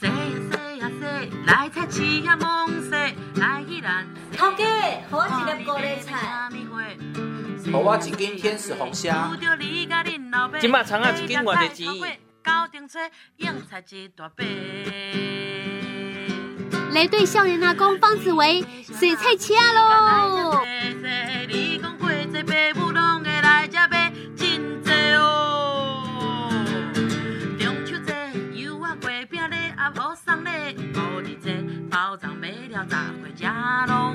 洗洗呀洗，来菜市呀忙洗，来去咱。头家，好我一粒高丽菜。好我一斤天使红虾。今麦长啊，一斤偌济钱？来对少年阿公方子维洗菜市仔喽。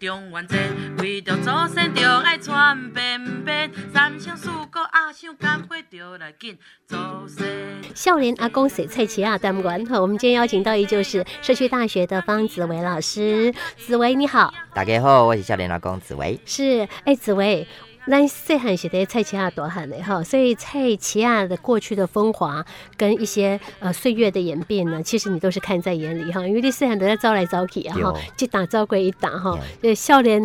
中元节为着祖先着爱穿便便，三声四鼓阿想赶快着来紧祖先。少年阿公洗菜市仔单元，好，我们今天邀请到依旧是社区大学的方子维老师。子维你好，大家好，我是少年阿公子维。是，哎、欸，子维。咱细汉时代菜市仔大汉的哈，所以菜市仔的过去的风华跟一些呃岁月的演变呢，其实你都是看在眼里哈。因为你细汉都在招来招去啊哈，一打招过一打哈。呃，少年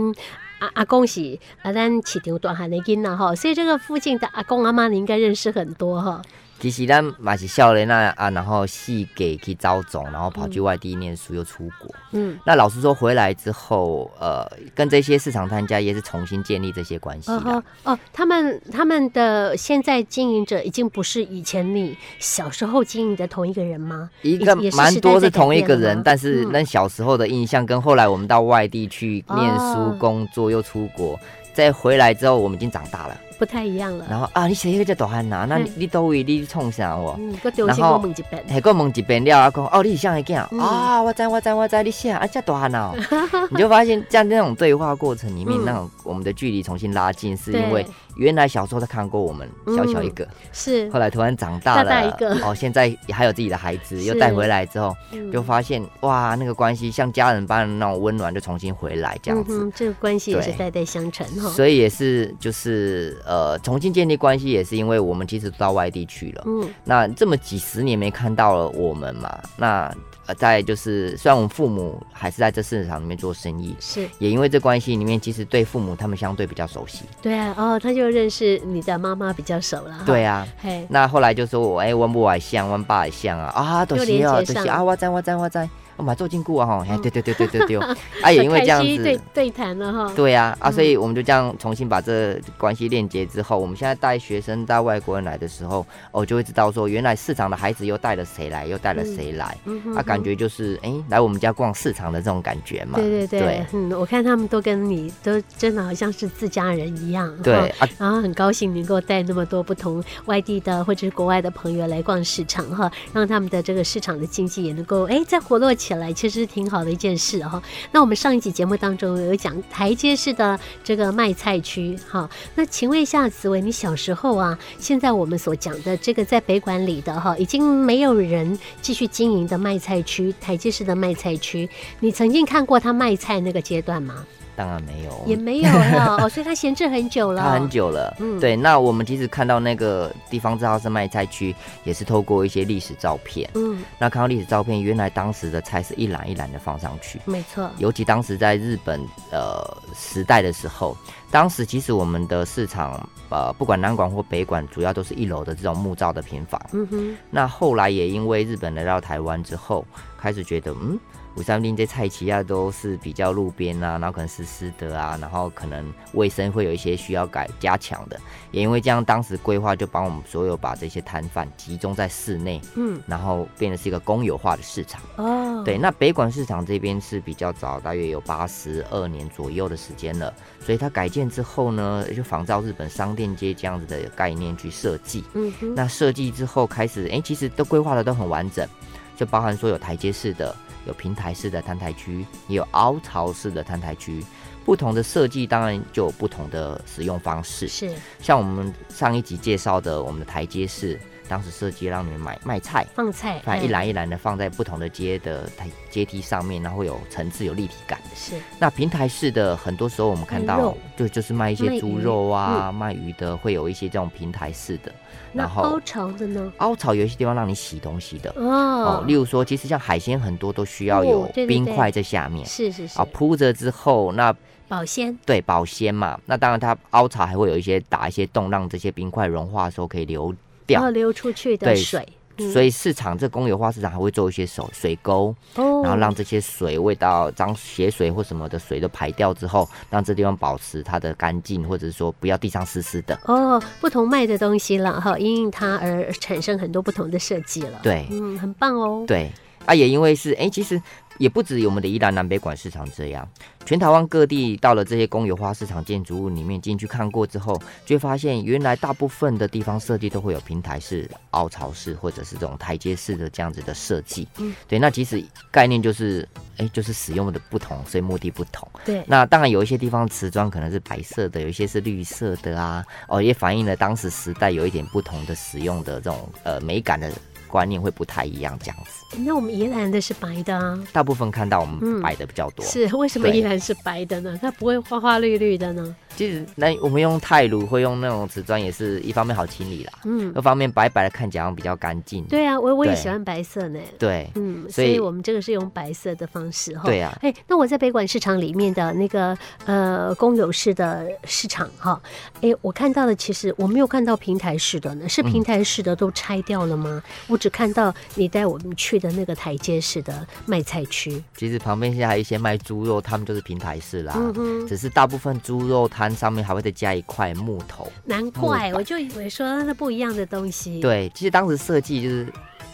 阿阿公是啊，咱市场大汉的囡仔哈，所以这个附近的阿公阿妈你应该认识很多哈。其实咱嘛是少年啊啊，然后系给去招总，然后跑去外地念书，又出国。嗯，那老实说，回来之后，呃，跟这些市场摊家也是重新建立这些关系的。哦，哦，他们他们的现在经营者已经不是以前你小时候经营的同一个人吗？一个蛮多是同一个人，但是那小时候的印象跟后来我们到外地去念书、工作又出国，再回来之后，我们已经长大了。不太一样了。然后啊，你写一个叫大汉呐，那你你都为你创啥我？嗯，个丢心过问一遍，还过问一遍了啊，讲哦，你是像一个啊，我知我知我知，你写啊叫大汉呐，你就发现这样那种对话过程里面，那种我们的距离重新拉近，是因为。原来小时候他看过我们小小一个，嗯、是。后来突然长大了，大大一个。哦，现在也还有自己的孩子，又带回来之后，嗯、就发现哇，那个关系像家人般的那种温暖，就重新回来这样子。嗯、这个关系也是代代相承哈。所以也是就是呃，重新建立关系也是因为我们其实都到外地去了，嗯，那这么几十年没看到了我们嘛，那。呃，在就是，虽然我们父母还是在这市场里面做生意，是也因为这关系里面，其实对父母他们相对比较熟悉。对啊，哦，他就认识你的妈妈比较熟了。对啊，嘿，那后来就说我哎，温母也像，温爸也像啊，啊，都是啊，都是啊，我在我在我在。我们做进库啊哈，哎对对对对对对，啊也因为这样子。对对谈了哈，对呀啊，所以我们就这样重新把这关系链接之后，我们现在带学生带外国人来的时候，哦就会知道说原来市场的孩子又带了谁来，又带了谁来，啊感觉就是哎来我们家逛市场的这种感觉嘛，对对对，嗯，我看他们都跟你都真的好像是自家人一样，对啊，然后很高兴能够带那么多不同外地的或者是国外的朋友来逛市场哈，让他们的这个市场的经济也能够哎再活络起起来，其实挺。好的一件事哈，那我们上一集节目当中有讲台阶式的这个卖菜区哈，那请问一下紫薇，你小时候啊，现在我们所讲的这个在北馆里的哈，已经没有人继续经营的卖菜区，台阶式的卖菜区，你曾经看过他卖菜那个阶段吗？当然没有，也没有了 哦，所以他闲置很久了。它很久了，嗯，对。那我们其实看到那个地方字号是卖菜区，也是透过一些历史照片，嗯，那看到历史照片，原来当时的菜是一篮一篮的放上去，没错。尤其当时在日本呃时代的时候，当时其实我们的市场呃不管南馆或北馆，主要都是一楼的这种木造的平房，嗯哼。那后来也因为日本来到台湾之后，开始觉得嗯。五三零这菜市啊，都是比较路边啊，然后可能是湿的啊，然后可能卫生会有一些需要改加强的。也因为这样，当时规划就帮我们所有把这些摊贩集中在室内，嗯，然后变得是一个公有化的市场。哦，对，那北馆市场这边是比较早，大约有八十二年左右的时间了，所以它改建之后呢，就仿照日本商店街这样子的概念去设计。嗯哼，那设计之后开始，哎，其实都规划的都很完整，就包含说有台阶式的。有平台式的摊台区，也有凹槽式的摊台区，不同的设计当然就有不同的使用方式。是，像我们上一集介绍的，我们的台阶式，当时设计让你们买卖菜、放菜，放一篮一篮的放在不同的阶的台阶梯上面，然后有层次、有立体感。是，那平台式的，很多时候我们看到，就就是卖一些猪肉啊、卖鱼，卖鱼的，会有一些这种平台式的。然后凹槽的呢？凹槽有一些地方让你洗东西的。哦，例如说，其实像海鲜很多都需要有冰块在下面，是是是。啊，铺着之后那保鲜。对保鲜嘛，那当然它凹槽还会有一些打一些洞，让这些冰块融化的时候可以流掉，流出去的水所以市场这公有化市场还会做一些手水沟，哦，然后让这些水味道脏血水或什么的水都排掉之后，让这地方保持它的干净，或者是说不要地上湿湿的。哦，不同卖的东西了哈，因它而产生很多不同的设计了。对，嗯，很棒哦。对，啊，也因为是哎，其实。也不止我们的宜兰南北馆市场这样，全台湾各地到了这些公有化市场建筑物里面进去看过之后，就会发现原来大部分的地方设计都会有平台式、凹槽式或者是这种台阶式的这样子的设计。嗯，对，那其实概念就是，哎，就是使用的不同，所以目的不同。对，那当然有一些地方瓷砖可能是白色的，有一些是绿色的啊，哦，也反映了当时时代有一点不同的使用的这种呃美感的。观念会不太一样，这样子。那我们宜兰的是白的啊，大部分看到我们白的比较多。嗯、是为什么宜兰是白的呢？它不会花花绿绿的呢？其实那我们用泰鲁会用那种瓷砖，也是一方面好清理啦，嗯，二方面白白的看起来比较干净。对啊，我我也喜欢白色呢。对，嗯，所以我们这个是用白色的方式哈。对啊，哎，那我在北管市场里面的那个呃公有式的市场哈，哎，我看到的其实我没有看到平台式的呢，是平台式的都拆掉了吗？嗯、我只看到你带我们去的那个台阶式的卖菜区。其实旁边现在还有一些卖猪肉，他们就是平台式啦，嗯哼，只是大部分猪肉摊。上面还会再加一块木头，难怪我就以为说那不一样的东西。对，其实当时设计就是，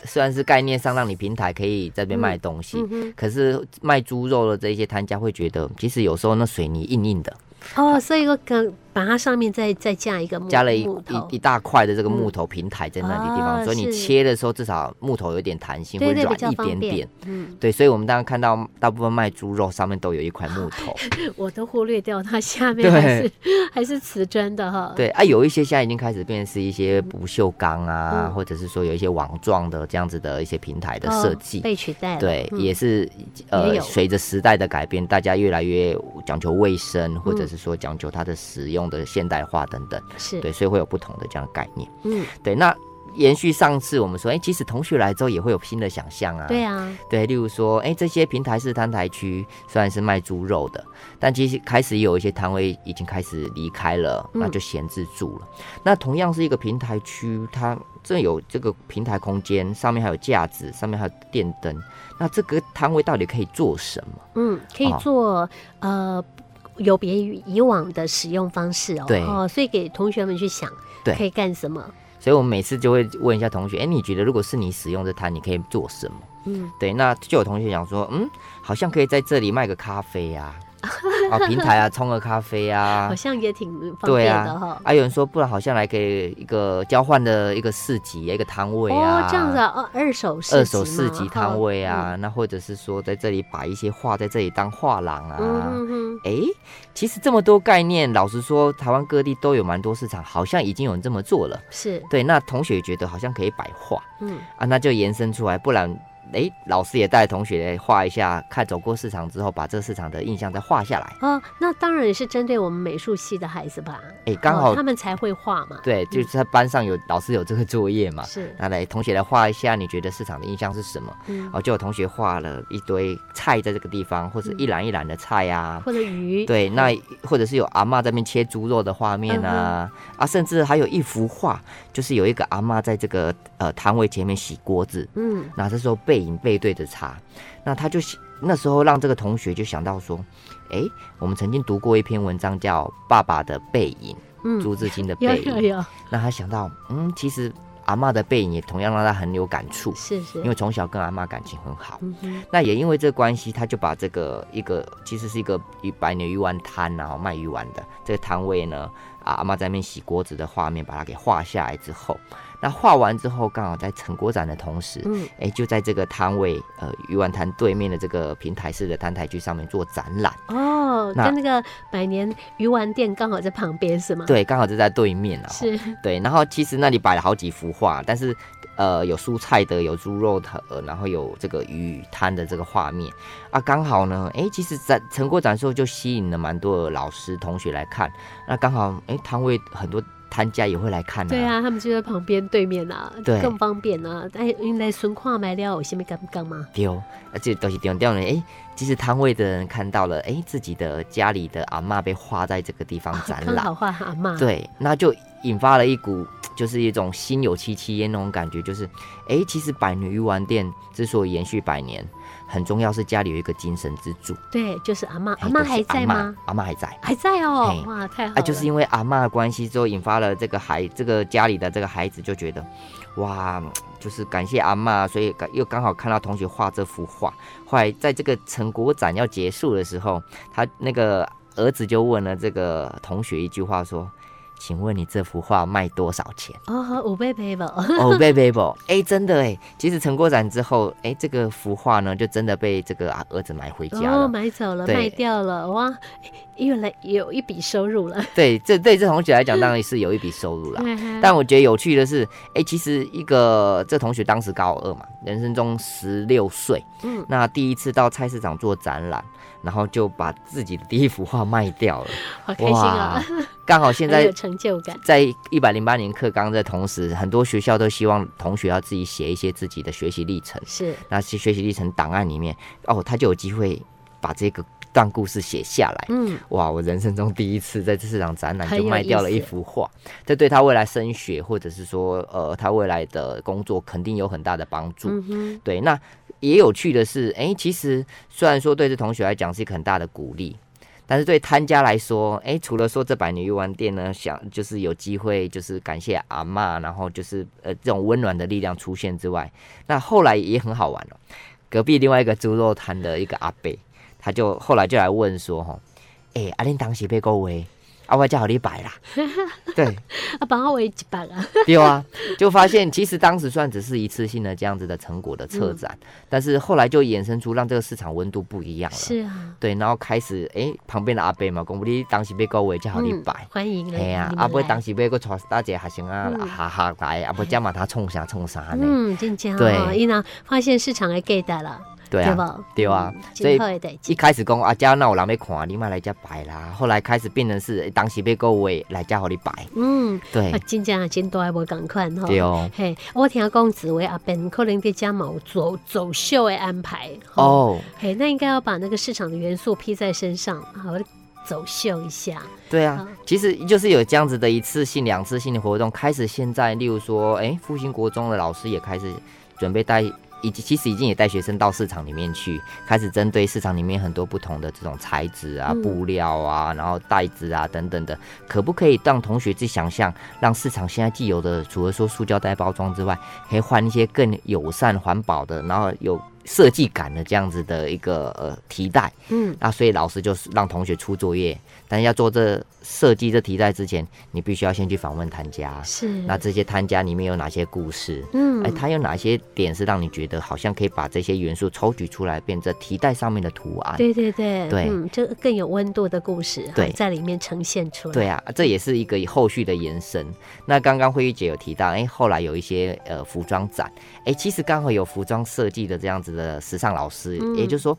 虽然是概念上让你平台可以在这边卖东西，嗯嗯、可是卖猪肉的这些摊家会觉得，其实有时候那水泥硬硬的。哦，所以我刚。把它上面再再架一个木，加了一一一大块的这个木头平台在那里地方，嗯、所以你切的时候至少木头有点弹性，会软一点点。嗯，对，所以我们当然看到大部分卖猪肉上面都有一块木头，我都忽略掉它下面还是对还是瓷砖的哈。对啊，有一些现在已经开始变成是一些不锈钢啊，嗯、或者是说有一些网状的这样子的一些平台的设计、哦、被取代了。对，嗯、也是呃，随着时代的改变，大家越来越讲求卫生，或者是说讲究它的使用。的现代化等等，是对，所以会有不同的这样概念。嗯，对。那延续上次我们说，哎、欸，其实同学来之后也会有新的想象啊。对啊，对，例如说，哎、欸，这些平台式摊台区虽然是卖猪肉的，但其实开始有一些摊位已经开始离开了，那就闲置住了。嗯、那同样是一个平台区，它这有这个平台空间，上面还有架子，上面还有电灯。那这个摊位到底可以做什么？嗯，可以做、哦、呃。有别于以往的使用方式哦，对哦，所以给同学们去想，对，可以干什么？所以我们每次就会问一下同学，哎、欸，你觉得如果是你使用这摊，你可以做什么？嗯，对，那就有同学讲说，嗯，好像可以在这里卖个咖啡呀、啊。啊，平台啊，冲个咖啡啊，好像也挺方便的哈。啊，啊，有人说，不然好像来给一个交换的一个市集，一个摊位啊，哦，这样子啊，二手市二手市集摊位啊，嗯、那或者是说在这里摆一些画，在这里当画廊啊。嗯哼哼，哎，其实这么多概念，老实说，台湾各地都有蛮多市场，好像已经有人这么做了。是对，那同学也觉得好像可以摆画，嗯啊，那就延伸出来，不然。哎，老师也带同学来画一下，看走过市场之后，把这个市场的印象再画下来。哦，那当然也是针对我们美术系的孩子吧？哎，刚好、哦、他们才会画嘛。对，就是在班上有、嗯、老师有这个作业嘛。是，那来同学来画一下，你觉得市场的印象是什么？嗯，哦，就有同学画了一堆菜在这个地方，或者一篮一篮的菜啊，或者鱼。对，那或者是有阿妈在那边切猪肉的画面啊，嗯、啊，甚至还有一幅画，就是有一个阿妈在这个呃摊位前面洗锅子。嗯，那这时候背影背对着茶。那他就那时候让这个同学就想到说，哎、欸，我们曾经读过一篇文章叫《爸爸的背影》，嗯，朱自清的背影。有有有。那他想到，嗯，其实阿妈的背影也同样让他很有感触，是是，因为从小跟阿妈感情很好。嗯。那也因为这个关系，他就把这个一个其实是一个一百年鱼丸摊，然后卖鱼丸的这个摊位呢，啊，阿妈在那边洗锅子的画面，把它给画下来之后。那画完之后，刚好在成果展的同时，嗯，哎、欸，就在这个摊位，呃，鱼丸摊对面的这个平台式的摊台区上面做展览。哦，那跟那个百年鱼丸店刚好在旁边是吗？对，刚好就在对面啊。是。对，然后其实那里摆了好几幅画，但是呃，有蔬菜的，有猪肉的，然后有这个鱼摊的这个画面啊，刚好呢，哎、欸，其实在成果展的时候就吸引了蛮多的老师同学来看。那刚好，哎、欸，摊位很多。摊家也会来看啊，对啊，他们就在旁边对面啊，对，更方便啊。哎，因来顺看买了，有什么干不干吗？对，而且都是丢掉呢。哎，其实摊位的人看到了，哎，自己的家里的阿嬷被画在这个地方展览，好画阿嬷。对，那就引发了一股就是一种心有戚戚焉那种感觉，就是哎、欸，其实百女鱼丸店之所以延续百年。很重要是家里有一个精神支柱，对，就是阿妈，阿妈还在吗？阿妈还在，还在哦，哇，太好了！啊，就是因为阿妈的关系之后，引发了这个孩，这个家里的这个孩子就觉得，哇，就是感谢阿妈，所以又刚好看到同学画这幅画。后来在这个成果展要结束的时候，他那个儿子就问了这个同学一句话说。请问你这幅画卖多少钱？哦，五倍倍吧，五倍倍吧。哎，真的哎，其实成果展之后，哎，这个幅画呢，就真的被这个儿子买回家了，哦，买走了，卖掉了，哇，原来有一笔收入了。对，这对这同学来讲，当然是有一笔收入了。但我觉得有趣的是，哎，其实一个这同学当时高二嘛，人生中十六岁，嗯，那第一次到菜市场做展览。然后就把自己的第一幅画卖掉了，好开心啊！刚好现在有成就感，在一百零八年课纲的同时，很多学校都希望同学要自己写一些自己的学习历程。是，那些学习历程档案里面，哦，他就有机会把这个段故事写下来。嗯，哇，我人生中第一次在这市场展览就卖掉了一幅画，这对他未来升学或者是说呃他未来的工作肯定有很大的帮助。嗯哼，对，那。也有趣的是，哎、其实虽然说对这同学来讲是一个很大的鼓励，但是对摊家来说，哎、除了说这百年鱼丸店呢，想就是有机会就是感谢阿嬷，然后就是呃这种温暖的力量出现之外，那后来也很好玩了。隔壁另外一个猪肉摊的一个阿伯，他就后来就来问说，哈，哎，阿玲当时被购为。啊，我叫好你摆啦，对，啊，帮我围几百啊，对啊，就发现其实当时算只是一次性的这样子的成果的策展，嗯、但是后来就衍生出让这个市场温度不一样了，是啊，对，然后开始哎、欸，旁边的阿伯嘛，讲你当时被各位叫好你摆、嗯，欢迎，哎呀，阿伯当时被个传大姐学生啊，哈哈来，阿伯加嘛他冲啥冲啥呢，嗯，真假，对，伊呢发现市场的 get 了。对啊，对啊，所以一开始讲阿家那我人没看，你嘛来家摆啦。后来开始变成是当时被各位来家好你摆。嗯，对，真正真多还无共款吼。对哦，嘿，我听讲紫薇阿边可能在家某走走秀的安排。哦，嘿，那应该要把那个市场的元素披在身上，好走秀一下。对啊，其实就是有这样子的一次性、两次性的活动。开始现在，例如说，哎，复兴国中的老师也开始准备带。以及其实已经也带学生到市场里面去，开始针对市场里面很多不同的这种材质啊、布料啊，然后袋子啊等等的，可不可以让同学去想象，让市场现在既有的，除了说塑胶袋包装之外，可以换一些更友善环保的，然后有。设计感的这样子的一个呃提袋，嗯，那所以老师就是让同学出作业，但是要做这设计这提袋之前，你必须要先去访问摊家，是，那这些摊家里面有哪些故事？嗯，哎，他有哪些点是让你觉得好像可以把这些元素抽取出来，变成提袋上面的图案？对对对，对，嗯，这更有温度的故事，对，在里面呈现出来。对啊，这也是一个后续的延伸。那刚刚慧玉姐有提到，哎，后来有一些呃服装展，哎，其实刚好有服装设计的这样子的时尚老师，嗯、也就是说，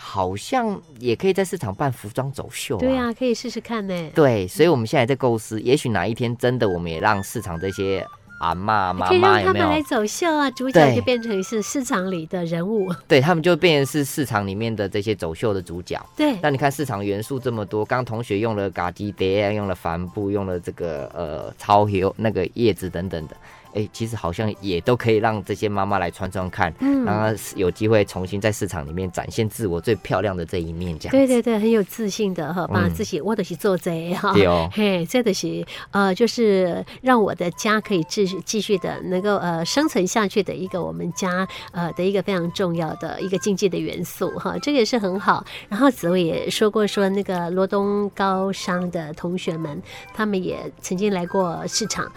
好像也可以在市场办服装走秀，啊。对啊，可以试试看呢。对，所以我们现在在构思，也许哪一天真的，我们也让市场这些阿妈、妈妈，可以让他们来走秀啊，主角就变成是市场里的人物。对，他们就变成是市场里面的这些走秀的主角。对，那你看市场元素这么多，刚同学用了嘎机碟，用了帆布，用了这个呃超油那个叶子等等的。哎、欸，其实好像也都可以让这些妈妈来穿穿看，嗯，让她有机会重新在市场里面展现自我最漂亮的这一面，这样。对对对，很有自信的哈，把自己我的是做贼哈，对哦，嘿，这的是呃，就是让我的家可以继续继续的能够呃生存下去的一个我们家呃的一个非常重要的一个经济的元素哈，这个也是很好。然后紫薇也说过说那个罗东高商的同学们，他们也曾经来过市场，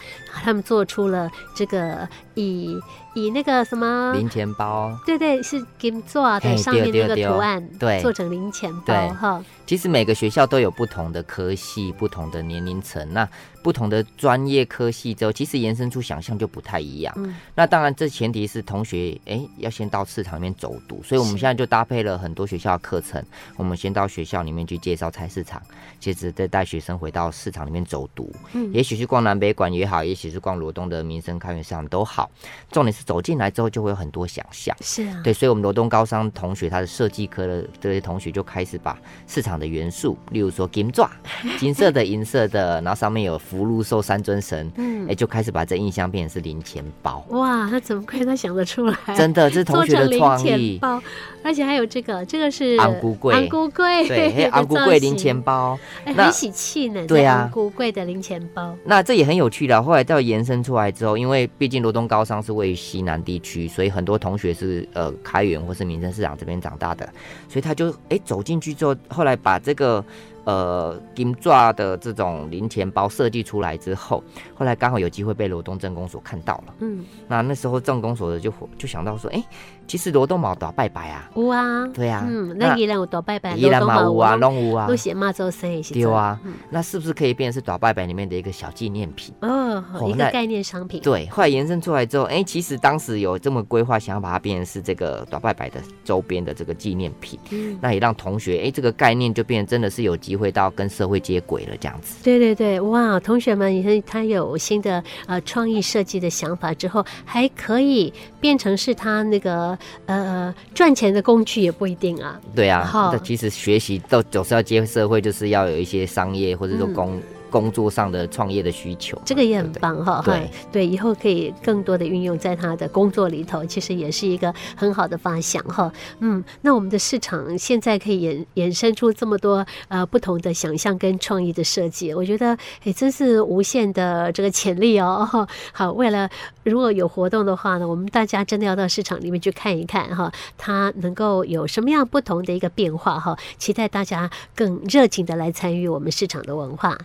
他们做出了。这个以以那个什么零钱包，对对，是金做的上面那个图案，对，做成零钱包哈。其实每个学校都有不同的科系，不同的年龄层，那不同的专业科系之后，其实延伸出想象就不太一样。嗯，那当然这前提是同学哎要先到市场里面走读，所以我们现在就搭配了很多学校的课程，我们先到学校里面去介绍菜市场，接着再带学生回到市场里面走读。嗯，也许是逛南北馆也好，也许是逛罗东的民生开源市场都好，重点是。实走进来之后就会有很多想象。是啊，对，所以我们罗东高商同学，他的设计科的这些同学就开始把市场的元素，例如说金爪，金色的、银色的，然后上面有福禄寿三尊神，嗯，哎，就开始把这印象变成是零钱包。哇，那怎么可以他想得出来？真的，这是同学的创意。包，而且还有这个，这个是昂菇贵，昂菇贵，对，昂菇贵零钱包，哎，很喜气呢。对啊，昂菇贵的零钱包。那这也很有趣的。后来到延伸出来之后，因为毕竟罗东高商是位于西南地区，所以很多同学是呃开源或是民生市场这边长大的，所以他就哎走进去之后，后来把这个。呃，金爪的这种零钱包设计出来之后，后来刚好有机会被罗东镇公所看到了。嗯，那那时候镇公所的就就想到说，哎、欸，其实罗东毛打拜拜啊。有啊。对啊。嗯，那依然有打拜拜。依然嘛有啊，拢有啊。都写妈祖生日。对啊。嗯、那是不是可以变成是大拜拜里面的一个小纪念品？哦，一个概念商品。对，后来延伸出来之后，哎、欸，其实当时有这么规划，想要把它变成是这个大拜拜的周边的这个纪念品。嗯。那也让同学，哎、欸，这个概念就变成真的是有机会到跟社会。接轨了，这样子。对对对，哇！同学们，你看他有新的呃创意设计的想法之后，还可以变成是他那个呃赚钱的工具，也不一定啊。对啊，那其实学习都总是要接社会，就是要有一些商业或者说工。嗯工作上的创业的需求，这个也很棒哈。对对，以后可以更多的运用在他的工作里头，其实也是一个很好的发想哈。嗯，那我们的市场现在可以衍衍生出这么多呃不同的想象跟创意的设计，我觉得哎真是无限的这个潜力哦。好，为了如果有活动的话呢，我们大家真的要到市场里面去看一看哈，它能够有什么样不同的一个变化哈。期待大家更热情的来参与我们市场的文化。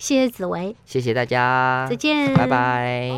谢谢紫薇，谢谢大家，再见，拜拜。